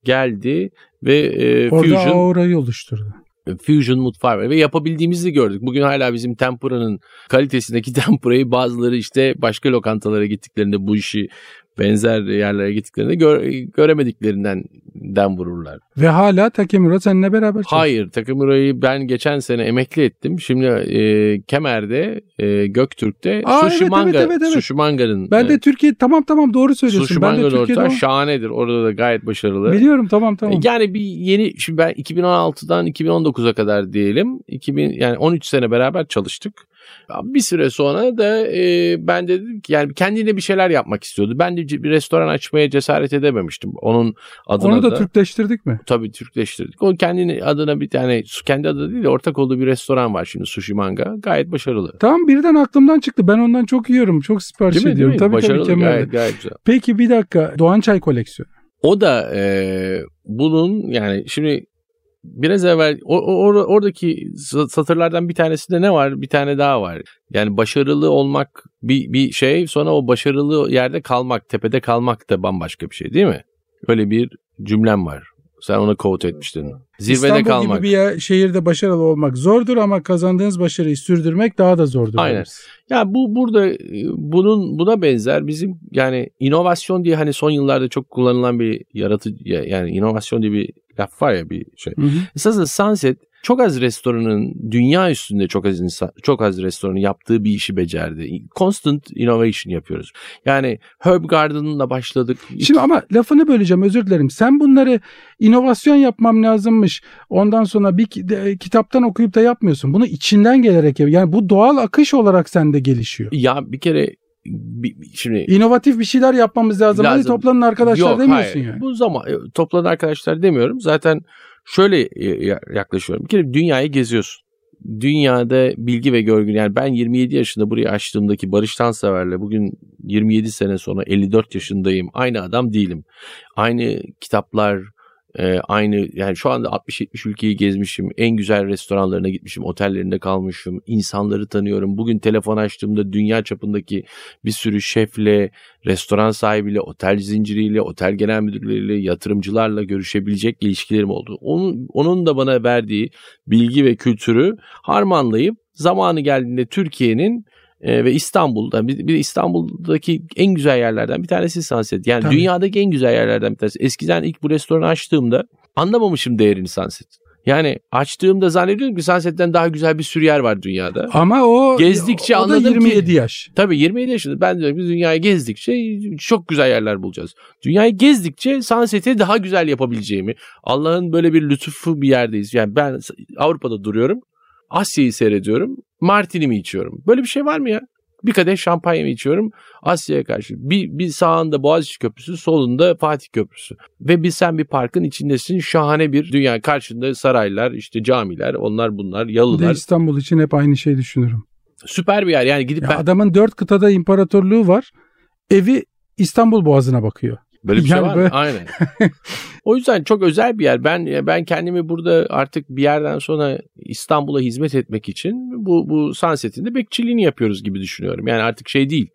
S3: geldi ve e,
S2: Orada
S3: Fusion
S2: aurayı oluşturdu.
S3: Fusion mutfağı var ve yapabildiğimizi gördük. Bugün hala bizim tempuranın kalitesindeki tempurayı bazıları işte başka lokantalara gittiklerinde bu işi benzer yerlere gittiklerinde gö- göremediklerinden den vururlar.
S2: Ve hala Takemura seninle beraber çalışıyor.
S3: Hayır Takamura'yı ben geçen sene emekli ettim. Şimdi e, Kemer'de e, Göktürk'te
S2: Aa,
S3: Sushi
S2: evet, evet, evet, evet.
S3: Sushi Manga'nın
S2: Ben de
S3: e,
S2: Türkiye tamam tamam doğru söylüyorsun.
S3: Sushi
S2: ben de
S3: Manga'nın
S2: Türkiye'de
S3: ortağı
S2: o-
S3: şahanedir. Orada da gayet başarılı.
S2: biliyorum tamam tamam.
S3: Yani bir yeni şimdi ben 2016'dan 2019'a kadar diyelim 2000 yani 13 sene beraber çalıştık. Bir süre sonra da e, ben de dedim ki yani kendine bir şeyler yapmak istiyordu. Ben de bir restoran açmaya cesaret edememiştim. Onun adına
S2: Onu da
S3: da
S2: Türkleştirdik mi?
S3: tabii Türkleştirdik. O kendini adına bir tane kendi adı değil de ortak olduğu bir restoran var şimdi Sushi Manga. Gayet başarılı.
S2: Tamam birden aklımdan çıktı. Ben ondan çok yiyorum. Çok sipariş
S3: Değil mi? Değil
S2: ediyorum.
S3: mi?
S2: Tabii
S3: başarılı.
S2: tabii Kemal'de.
S3: gayet, gayet güzel.
S2: Peki bir dakika. Doğan Çay koleksiyonu.
S3: O da e, bunun yani şimdi biraz evvel o, o- or- oradaki sa- satırlardan bir tanesinde ne var? Bir tane daha var. Yani başarılı olmak bir, bir şey sonra o başarılı yerde kalmak, tepede kalmak da bambaşka bir şey değil mi? Öyle bir cümlem var. Sen ona quote etmiştin. Zirvede
S2: İstanbul
S3: kalmak.
S2: gibi bir yer- şehirde başarılı olmak zordur ama kazandığınız başarıyı sürdürmek daha da zordur.
S3: Aynen.
S2: deriz.
S3: Ya bu burada e, bunun buna benzer bizim yani inovasyon diye hani son yıllarda çok kullanılan bir yaratıcı yani inovasyon diye bir laf var ya bir şey.
S2: Hı hı.
S3: Esasında Sunset çok az restoranın dünya üstünde çok az insan, çok az restoranın yaptığı bir işi becerdi. Constant innovation yapıyoruz. Yani Herb Garden'la başladık.
S2: Şimdi ama lafını böleceğim özür dilerim. Sen bunları inovasyon yapmam lazımmış. Ondan sonra bir kitaptan okuyup da yapmıyorsun. Bunu içinden gelerek yap. Yani bu doğal akış olarak sende gelişiyor.
S3: ya bir kere şimdi
S2: İnovatif bir şeyler yapmamız lazım. Hadi
S3: Lazım.
S2: toplanın arkadaşlar
S3: Yok,
S2: demiyorsun
S3: hayır.
S2: yani.
S3: Bu zaman e, toplanan arkadaşlar demiyorum. Zaten şöyle e, ya- yaklaşıyorum. Bir kere dünyayı geziyorsun. Dünyada bilgi ve görgü yani ben 27 yaşında burayı açtığımdaki Barış Tansever'le bugün 27 sene sonra 54 yaşındayım. Aynı adam değilim. Aynı kitaplar, e, aynı yani şu anda 60-70 ülkeyi gezmişim. En güzel restoranlarına gitmişim, otellerinde kalmışım. insanları tanıyorum. Bugün telefon açtığımda dünya çapındaki bir sürü şefle, restoran sahibiyle, otel zinciriyle, otel genel müdürleriyle, yatırımcılarla görüşebilecek ilişkilerim oldu. Onun, onun da bana verdiği bilgi ve kültürü harmanlayıp zamanı geldiğinde Türkiye'nin E, ve İstanbul'da bir, bir İstanbul'daki en güzel yerlerden bir tanesi Sunset. Yani
S2: Tabii.
S3: dünyadaki en güzel yerlerden bir tanesi. Eskiden ilk bu restoranı açtığımda anlamamışım değerini Sunset. Yani açtığımda zannediyordum ki Sunset'ten daha güzel bir sürü yer var dünyada.
S2: Ama o
S3: Gezdikçe
S2: o da
S3: anladım ki-
S2: 27 yaş.
S3: Tabii 27 yaşında ben diyorum ki dünyayı gezdikçe çok güzel yerler bulacağız. Dünyayı gezdikçe Sunset'i daha güzel yapabileceğimi, Allah'ın böyle bir lütfu bir yerdeyiz. Yani ben Avrupa'da duruyorum, Asya'yı seyrediyorum, Martini'mi içiyorum. Böyle bir şey var mı ya? Bir kadeh şampanyamı içiyorum Asya'ya karşı. Bir, bir sağında Boğaziçi Köprüsü, solunda Fatih Köprüsü. Ve bir sen bir parkın içindesin. Şahane bir dünya. Karşında saraylar, işte camiler, onlar bunlar,
S2: Bir de
S3: yalılar.
S2: İstanbul için hep aynı şeyi düşünürüm.
S3: Süper bir yer. Yani gidip
S2: Ya
S3: ben...
S2: adamın dört kıtada imparatorluğu var. Evi İstanbul Boğazı'na bakıyor.
S3: Böyle bir şey
S2: Yani
S3: var
S2: böyle-
S3: mı? Aynen. o yüzden çok özel bir yer. Ben ben kendimi burada artık bir yerden sonra İstanbul'a hizmet etmek için bu bu Sunset'in de bekçiliğini yapıyoruz gibi düşünüyorum. Yani artık şey değil.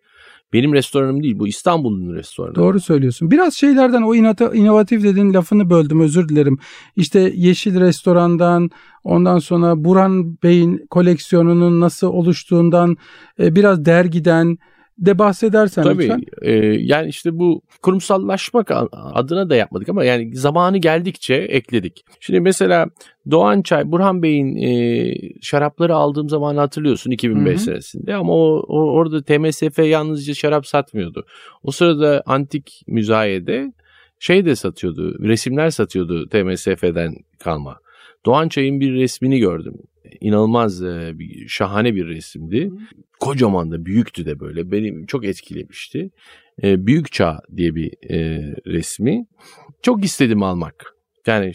S3: Benim restoranım değil bu İstanbul'un restoranı.
S2: Doğru söylüyorsun. Biraz şeylerden o inata- inovatif dediğin lafını böldüm özür dilerim. İşte Yeşil Restoran'dan ondan sonra Burhan Bey'in koleksiyonunun nasıl oluştuğundan e, biraz dergiden de bahsedersen
S3: Tabii
S2: lütfen.
S3: e, yani işte bu kurumsallaşmak adına da yapmadık ama yani zamanı geldikçe ekledik. Şimdi mesela Doğan Çay, Burhan Bey'in e, şarapları aldığım zamanı hatırlıyorsun 2005
S2: Hı hı.
S3: senesinde ama o, o orada TMSF yalnızca şarap satmıyordu. O sırada antik müzayede şey de satıyordu, resimler satıyordu TMSF'den kalma. Doğan Çay'ın bir resmini gördüm. İnanılmaz e, bir, şahane bir resimdi. Kocaman da büyüktü de böyle. Beni çok etkilemişti. E, Büyük Çağ diye bir e, resmi. Çok istedim almak. Yani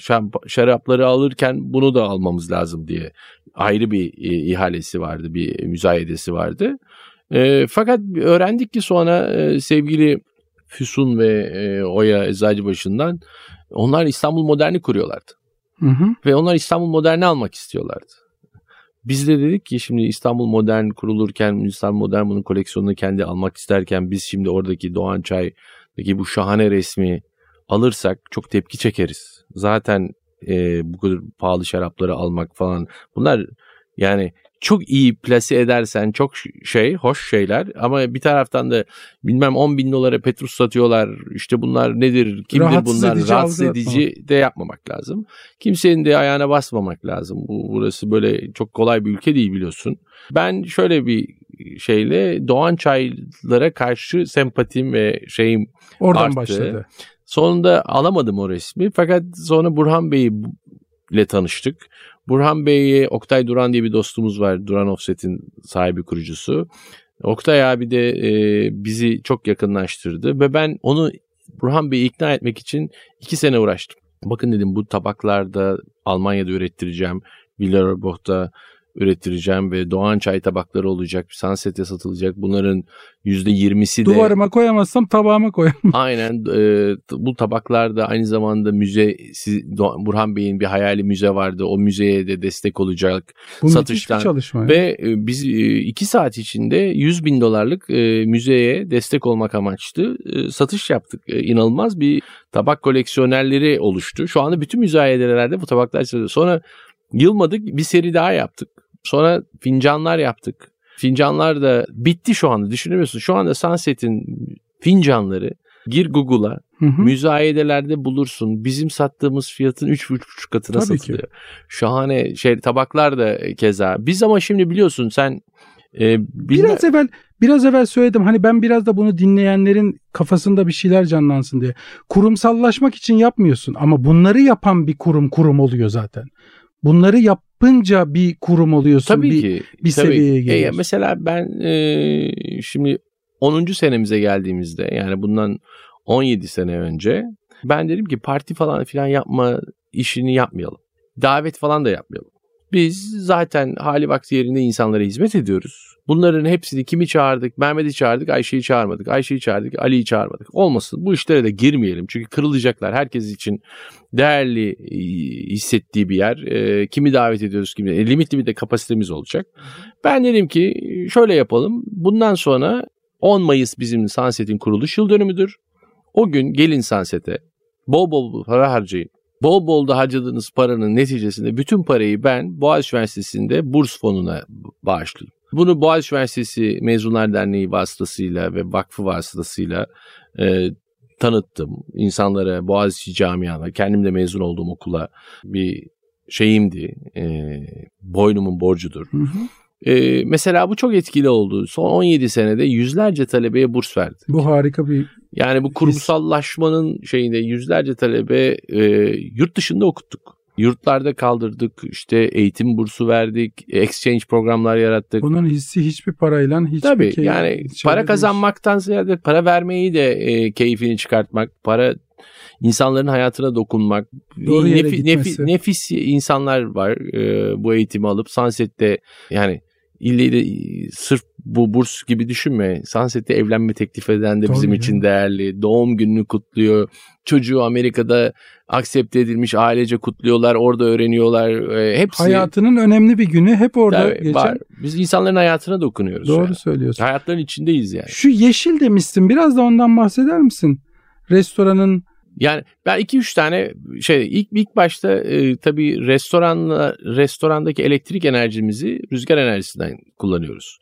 S3: şarapları alırken bunu da almamız lazım diye ayrı bir e, ihalesi vardı, bir müzayedesi vardı. E, fakat öğrendik ki sonra e, sevgili Füsun ve e, Oya Eczacıbaşı'ndan onlar İstanbul Modern'i kuruyorlardı.
S2: Hı hı.
S3: Ve onlar İstanbul Modern'i almak istiyorlardı. Biz de dedik ki şimdi İstanbul Modern kurulurken İstanbul Modern bunun koleksiyonunu kendi almak isterken biz şimdi oradaki Doğan Çay'daki bu şahane resmi alırsak çok tepki çekeriz. Zaten e, bu kadar pahalı şarapları almak falan bunlar yani çok iyi plase edersen çok şey hoş şeyler ama bir taraftan da bilmem 10 bin dolara Petrus satıyorlar işte bunlar nedir kimdir
S2: Rahatsız
S3: bunlar
S2: edici
S3: rahatsız edici de yapmamak lazım. Kimsenin de ayağına basmamak lazım. Bu, burası böyle çok kolay bir ülke değil biliyorsun. Ben şöyle bir şeyle Doğan Çaylara karşı sempatim ve şeyim
S2: Oradan
S3: Arttı.
S2: başladı.
S3: Sonunda alamadım o resmi fakat sonra Burhan Bey ile tanıştık. Burhan Bey'e Oktay Duran diye bir dostumuz var. Duran Offset'in sahibi kurucusu. Oktay abi de e, bizi çok yakınlaştırdı ve ben onu Burhan Bey'i ikna etmek için iki sene uğraştım. Bakın dedim bu tabaklarda Almanya'da ürettireceğim. Villeroboch'ta ürettireceğim ve Doğan çay tabakları olacak. Sunset'e satılacak. Bunların %20'si de
S2: Duvarıma koyamazsam tabağıma koyamam.
S3: Aynen e, bu tabaklarda aynı zamanda müze siz- Do- Burhan Bey'in bir hayali müze vardı. O müzeye de destek olacak.
S2: Bu
S3: Satıştan
S2: çalışma.
S3: Ve e, biz e, iki saat içinde 100 bin dolarlık e, müzeye destek olmak amaçlı e, satış yaptık. E, İnanılmaz bir tabak koleksiyonerleri oluştu. Şu anda bütün müzayedelerde bu tabaklar satılıyor. Sonra yılmadık bir seri daha yaptık. Sonra fincanlar yaptık. Fincanlar da bitti şu anda düşünemiyorsun. Şu anda Sunset'in fincanları gir Google'a
S2: Hı hı.
S3: müzayedelerde bulursun. Bizim sattığımız fiyatın 3,5 katına
S2: Tabii ki.
S3: satılıyor. Şahane şey tabaklar da keza. Biz ama şimdi biliyorsun sen e, bilme-
S2: Biraz evvel biraz evvel söyledim hani ben biraz da bunu dinleyenlerin kafasında bir şeyler canlansın diye. Kurumsallaşmak için yapmıyorsun ama bunları yapan bir kurum kurum oluyor zaten. Bunları yapınca bir kurum oluyorsun.
S3: tabii
S2: bir,
S3: ki
S2: bir
S3: tabii.
S2: seviyeye
S3: E,
S2: geliyorsun.
S3: mesela ben e, şimdi 10. senemize geldiğimizde yani bundan 17 sene önce ben dedim ki parti falan filan yapma işini yapmayalım. Davet falan da yapmayalım. Biz zaten hali vakti yerinde insanlara hizmet ediyoruz. Bunların hepsini kimi çağırdık? Mehmet'i çağırdık, Ayşe'yi çağırmadık. Ayşe'yi çağırdık, Ali'yi çağırmadık. Olmasın. Bu işlere de girmeyelim. Çünkü kırılacaklar. Herkes için değerli e, hissettiği bir yer. E, kimi davet ediyoruz, kimi e, limitli bir de kapasitemiz olacak. Ben dedim ki şöyle yapalım. Bundan sonra 10 Mayıs bizim Sunset'in kuruluş yıl dönümüdür. O gün gelin Sunset'e bol bol para harcayın. Bol bol da harcadığınız paranın neticesinde bütün parayı ben Boğaziçi Üniversitesi'nde burs fonuna bağışlayayım. Bunu Boğaziçi Üniversitesi Mezunlar Derneği vasıtasıyla ve vakfı vasıtasıyla e, tanıttım. İnsanlara Boğaziçi camiana, kendim de mezun olduğum okula bir şeyimdi. E, boynumun borcudur.
S2: Hı hı.
S3: E, mesela bu çok etkili oldu. Son 17 senede yüzlerce talebeye burs verdi.
S2: Bu harika bir
S3: Yani bu kurumsallaşmanın şeyinde yüzlerce talebe e, yurt dışında okuttuk. Yurtlarda kaldırdık, işte eğitim bursu verdik, exchange programlar yarattık.
S2: bunun hissi hiçbir parayla hiçbir
S3: Tabii
S2: key-
S3: yani para kazanmaktan ziyade para vermeyi de e, keyfini çıkartmak, para insanların hayatına dokunmak.
S2: Doğru gitmesi.
S3: nefi- nefis insanlar var e, bu eğitimi alıp Sunset'te yani ille de sırf bu burs gibi düşünme. Sunset'te evlenme teklif eden de
S2: Tabii
S3: bizim
S2: ya.
S3: için değerli. Doğum gününü kutluyor. Çocuğu Amerika'da aksepte edilmiş ailece kutluyorlar. Orada öğreniyorlar. E, hepsi
S2: Hayatının önemli bir günü hep orada
S3: Tabii,
S2: geçen.
S3: var. Biz insanların hayatına dokunuyoruz.
S2: Doğru
S3: yani.
S2: söylüyorsun.
S3: Hayatların içindeyiz yani.
S2: Şu yeşil demişsin. Biraz da ondan bahseder misin? Restoranın
S3: Yani ben iki üç tane şey ilk ilk başta e, tabii restoranla restorandaki elektrik enerjimizi rüzgar enerjisinden kullanıyoruz.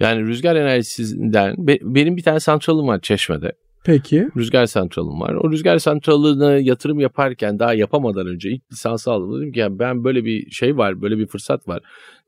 S3: Yani rüzgar enerjisinden be- benim bir tane santralım var Çeşme'de.
S2: peki
S3: Rüzgar santralım var. O rüzgar santralına yatırım yaparken daha yapamadan önce ilk lisansı aldım. Dedim ki yani ben böyle bir şey var, böyle bir fırsat var.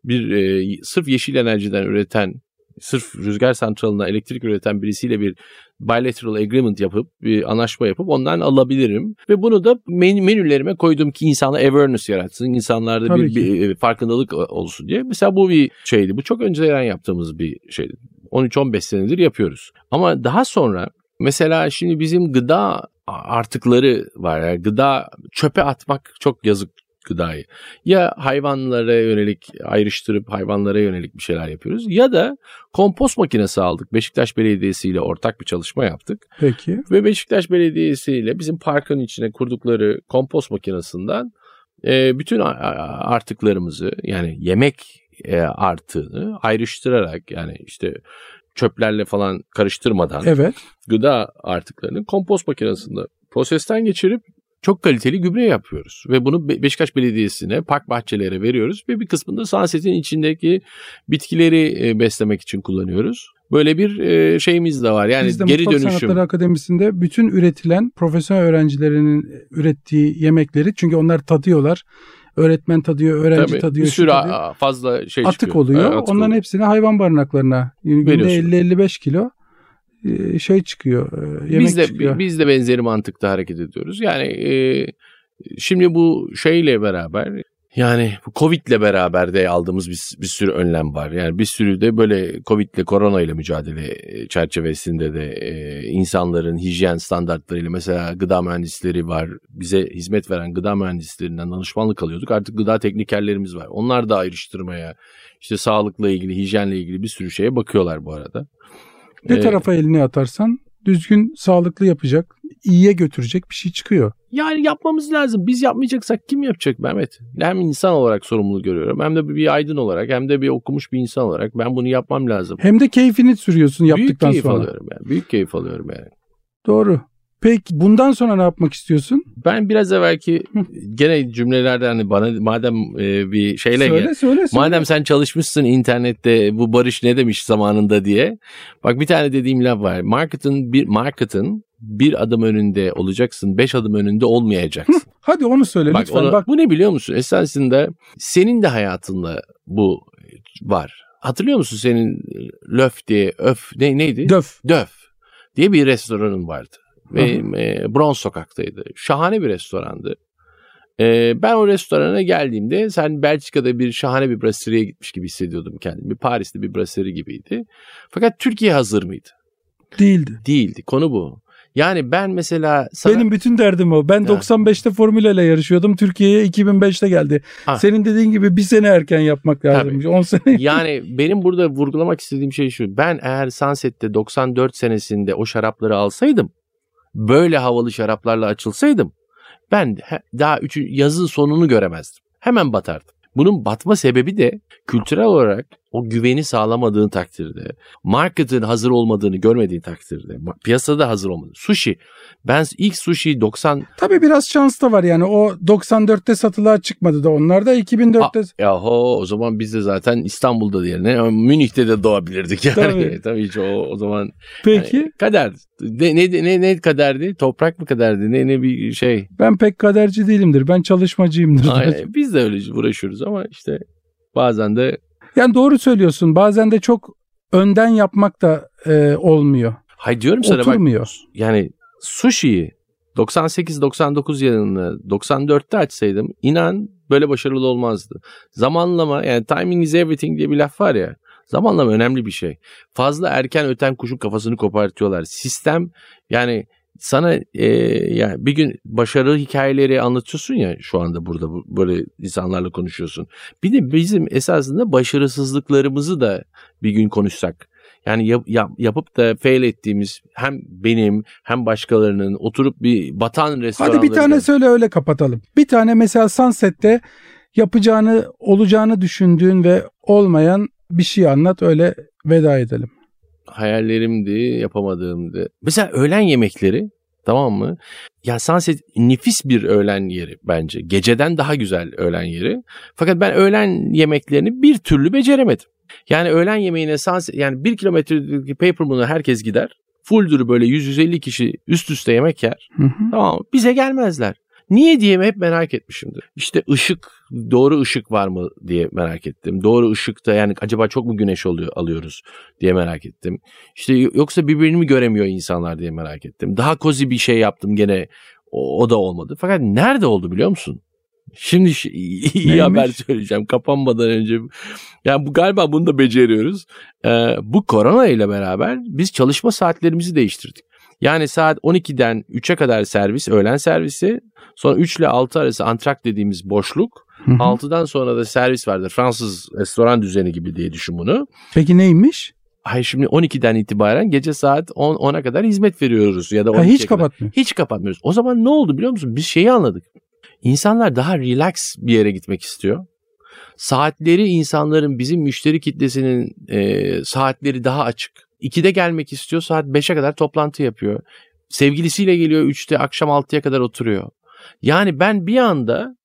S3: Bir e, sırf yeşil enerjiden üreten, sırf rüzgar santralına elektrik üreten birisiyle bir bilateral agreement yapıp bir anlaşma yapıp ondan alabilirim. Ve bunu da men- menülerime koydum ki insana awareness yaratsın. insanlarda
S2: Tabii
S3: bir,
S2: ki.
S3: bir, e, farkındalık olsun diye. Mesela bu bir şeydi. Bu çok önceden yaptığımız bir şeydi. 13-15 senedir yapıyoruz. Ama daha sonra Mesela şimdi bizim gıda artıkları var. Yani gıda çöpe atmak çok yazık gıdayı. Ya hayvanlara yönelik ayrıştırıp hayvanlara yönelik bir şeyler yapıyoruz ya da kompost makinesi aldık. Beşiktaş Belediyesi ile ortak bir çalışma yaptık.
S2: peki.
S3: Ve Beşiktaş Belediyesi ile bizim parkın içine kurdukları kompost makinesinden e, bütün artıklarımızı yani yemek e, artığını ayrıştırarak yani işte çöplerle falan karıştırmadan
S2: Evet.
S3: gıda artıklarını kompost makinesinde prosesten geçirip çok kaliteli gübre yapıyoruz. Ve bunu Be- Beşiktaş Belediyesi'ne, park bahçelere veriyoruz ve bir kısmını da Sunset'in içindeki bitkileri e, beslemek için kullanıyoruz. Böyle bir e, şeyimiz de var. Yani
S2: Biz de
S3: geri
S2: Mutfak
S3: dönüşüm.
S2: Sanatları Akademisi'nde bütün üretilen profesyonel öğrencilerinin ürettiği yemekleri çünkü onlar tadıyorlar. Öğretmen tadıyor, öğrenci
S3: Tabii,
S2: tadıyor,
S3: bir sürü
S2: tadıyor.
S3: fazla şey
S2: atık
S3: çıkıyor.
S2: oluyor.
S3: Evet, atık
S2: Onların
S3: oluyor.
S2: hepsini hayvan barınaklarına günde
S3: Veriyorsun.
S2: 50-55 kilo şey çıkıyor, e, yemek
S3: biz de
S2: çıkıyor.
S3: biz de benzeri mantıkta hareket ediyoruz. Yani e, şimdi bu şeyle beraber yani bu Covid'le beraber de aldığımız bir, bir sürü önlem var. Yani bir sürü de böyle Covid'le korona ile mücadele e, çerçevesinde de e, insanların hijyen standartlarıyla mesela gıda mühendisleri var. Bize hizmet veren gıda mühendislerinden danışmanlık alıyorduk. Artık gıda teknikerlerimiz var. Onlar da ayrıştırmaya, işte sağlıkla ilgili, hijyenle ilgili bir sürü şeye bakıyorlar bu arada.
S2: Ne
S3: E,
S2: tarafa elini atarsan düzgün, sağlıklı yapacak, iyiye götürecek bir şey çıkıyor.
S3: Yani yapmamız lazım. Biz yapmayacaksak kim yapacak Mehmet? Hem insan olarak sorumluluğu görüyorum. Hem de bir aydın olarak hem de bir okumuş bir insan olarak ben bunu yapmam lazım.
S2: Hem de keyfini sürüyorsun
S3: Büyük
S2: yaptıktan
S3: keyif
S2: sonra.
S3: alıyorum yani. Büyük keyif alıyorum yani.
S2: Doğru. Peki bundan sonra ne yapmak istiyorsun?
S3: Ben biraz evvelki gene cümlelerden hani bana madem e, bir şeyle
S2: söyle,
S3: gel.
S2: söyle söyle.
S3: Madem sen çalışmışsın internette bu Barış ne demiş zamanında diye. Bak bir tane dediğim laf var. Market'ın bir market'ın bir adım önünde olacaksın, beş adım önünde olmayacaksın.
S2: Hadi onu söyle
S3: Bak,
S2: lütfen.
S3: ona-
S2: Bak
S3: Bu ne biliyor musun? Esasında senin de hayatında bu var. Hatırlıyor musun senin Löf diye, Öf ne, neydi?
S2: döf.
S3: Döf diye bir restoranın vardı. Ve e, Bronz Sokak'taydı. Şahane bir restorandı. E, ben o restorana geldiğimde sen Belçika'da bir şahane bir brasserie gitmiş gibi hissediyordum kendimi. Paris'te bir brasserie gibiydi. Fakat Türkiye hazır mıydı?
S2: Değildi.
S3: Değildi. Konu bu. Yani ben mesela sana...
S2: Benim bütün derdim o. Ben
S3: Ya.
S2: 95'te Formula ile yarışıyordum. Türkiye'ye 2005'te geldi.
S3: Ha.
S2: Senin dediğin gibi bir sene erken yapmak lazım. 10 sene.
S3: yani benim burada vurgulamak istediğim şey şu. Ben eğer Sunset'te 94 senesinde o şarapları alsaydım, böyle havalı şaraplarla açılsaydım, ben daha üçü, yazın sonunu göremezdim. Hemen batardım. Bunun batma sebebi de kültürel olarak o güveni sağlamadığın takdirde, marketin hazır olmadığını görmediğin takdirde, piyasada hazır olmadı. Sushi. Ben ilk sushi 90
S2: Tabii biraz şans da var yani. O 94'te satılığa çıkmadı da onlar da 2004'te.
S3: Yahu o zaman biz de zaten İstanbul'da diyelim. ama Münih'te de doğabilirdik yani.
S2: Tabii.
S3: Tabii, hiç o, o zaman
S2: Peki
S3: yani kader. Ne, ne, ne, ne kaderdi? Toprak mı kaderdi? Ne, ne bir şey.
S2: ben pek kaderci değilimdir. Ben çalışmacıyımdır.
S3: Aynen. Biz de öyle uğraşıyoruz ama işte bazen de
S2: Yani doğru söylüyorsun. Bazen de çok önden yapmak da e, olmuyor.
S3: hay diyorum sana bak
S2: Oturmuyor.
S3: yani sushi'yi 98-99 yılında 94'te açsaydım inan böyle başarılı olmazdı. Zamanlama yani timing is everything diye bir laf var ya. Zamanlama önemli bir şey. Fazla erken öten kuşun kafasını kopartıyorlar. Sistem yani sana e, yani bir gün başarı hikayeleri anlatıyorsun ya şu anda burada bu- böyle insanlarla konuşuyorsun. Bir de bizim esasında başarısızlıklarımızı da bir gün konuşsak. Yani yap- yap- yapıp da fail ettiğimiz hem benim hem başkalarının oturup bir batan restoranları.
S2: Hadi bir tane söyle öyle kapatalım. Bir tane mesela Sunset'te yapacağını, olacağını düşündüğün ve olmayan bir şey anlat öyle veda edelim.
S3: Hayallerimdi, yapamadığımdı. Mesela öğlen yemekleri tamam mı? Ya Sunset nefis bir öğlen yeri bence. Geceden daha güzel öğlen yeri. Fakat ben öğlen yemeklerini bir türlü beceremedim. Yani öğlen yemeğine Sunset yani bir kilometredeki Paper Moon'a herkes gider. Fulldür böyle 100-150 kişi üst üste yemek yer.
S2: Hı hı.
S3: Tamam mı? Bize gelmezler. Niye diye hep merak etmişimdir. İşte ışık, doğru ışık var mı diye merak ettim. Doğru ışıkta yani acaba çok mu güneş oluyor alıyoruz diye merak ettim. İşte yoksa birbirini mi göremiyor insanlar diye merak ettim. Daha kozi bir şey yaptım gene o, o da olmadı. Fakat nerede oldu biliyor musun? Şimdi şi- iyi
S2: Neymiş?
S3: haber söyleyeceğim kapanmadan önce. Yani bu galiba bunu da beceriyoruz. Ee, bu korona ile beraber biz çalışma saatlerimizi değiştirdik. Yani saat 12'den 3'e kadar servis, öğlen servisi. Sonra 3 ile 6 arası antrak dediğimiz boşluk.
S2: Hı hı.
S3: 6'dan sonra da servis vardır. Fransız restoran düzeni gibi diye düşün bunu.
S2: Peki neymiş?
S3: Hayır şimdi 12'den itibaren gece saat 10 10'a kadar hizmet veriyoruz ya da 12'ye
S2: Ha, hiç
S3: kadar.
S2: kapatmıyor.
S3: Hiç kapatmıyoruz. O zaman ne oldu biliyor musun? Biz şeyi anladık. İnsanlar daha relax bir yere gitmek istiyor. Saatleri insanların bizim müşteri kitlesinin e, saatleri daha açık. 2'de gelmek istiyor saat 5'e kadar toplantı yapıyor. Sevgilisiyle geliyor 3'te akşam 6'ya kadar oturuyor. Yani ben bir anda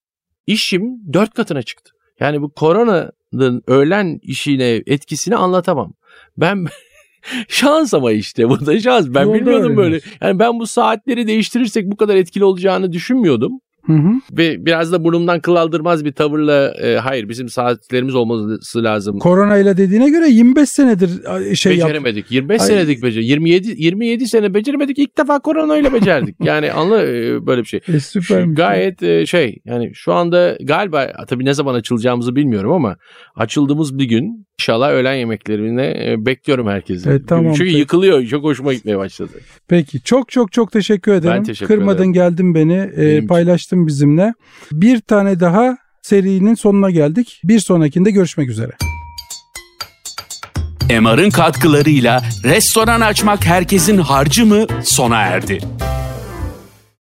S3: işim 4 katına çıktı. Yani bu koronanın öğlen işine etkisini anlatamam. Ben şans ama işte bu da şans. Ben
S2: Yolda
S3: bilmiyordum böyle.
S2: öğreniyorsun.
S3: Yani ben bu saatleri değiştirirsek bu kadar etkili olacağını düşünmüyordum.
S2: Hı hı.
S3: Ve biraz da burnumdan kıl aldırmaz bir tavırla e, hayır bizim saatlerimiz olması lazım.
S2: Korona ile dediğine göre 25 senedir şey yap.
S3: beceremedik. 25
S2: Ay.
S3: senedik becer. 27 27 sene beceremedik. İlk defa korona ile becerdik. yani anla e, böyle bir şey.
S2: E,
S3: Şu
S2: süpermiş.
S3: gayet e, şey yani şu anda galiba tabii ne zaman açılacağımızı bilmiyorum ama açıldığımız bir gün inşallah öğlen yemeklerine e, bekliyorum herkesi.
S2: Evet, tamam,
S3: Çünkü
S2: peki.
S3: yıkılıyor. Çok hoşuma gitmeye başladı.
S2: Peki çok çok çok teşekkür ederim.
S3: teşekkür
S2: Kırmadın
S3: ederim.
S2: geldin beni e,
S3: için.
S2: Paylaştın bizimle. Bir tane daha serinin sonuna geldik. Bir sonrakinde görüşmek üzere.
S1: MR'ın katkılarıyla restoran açmak herkesin harcı mı sona erdi.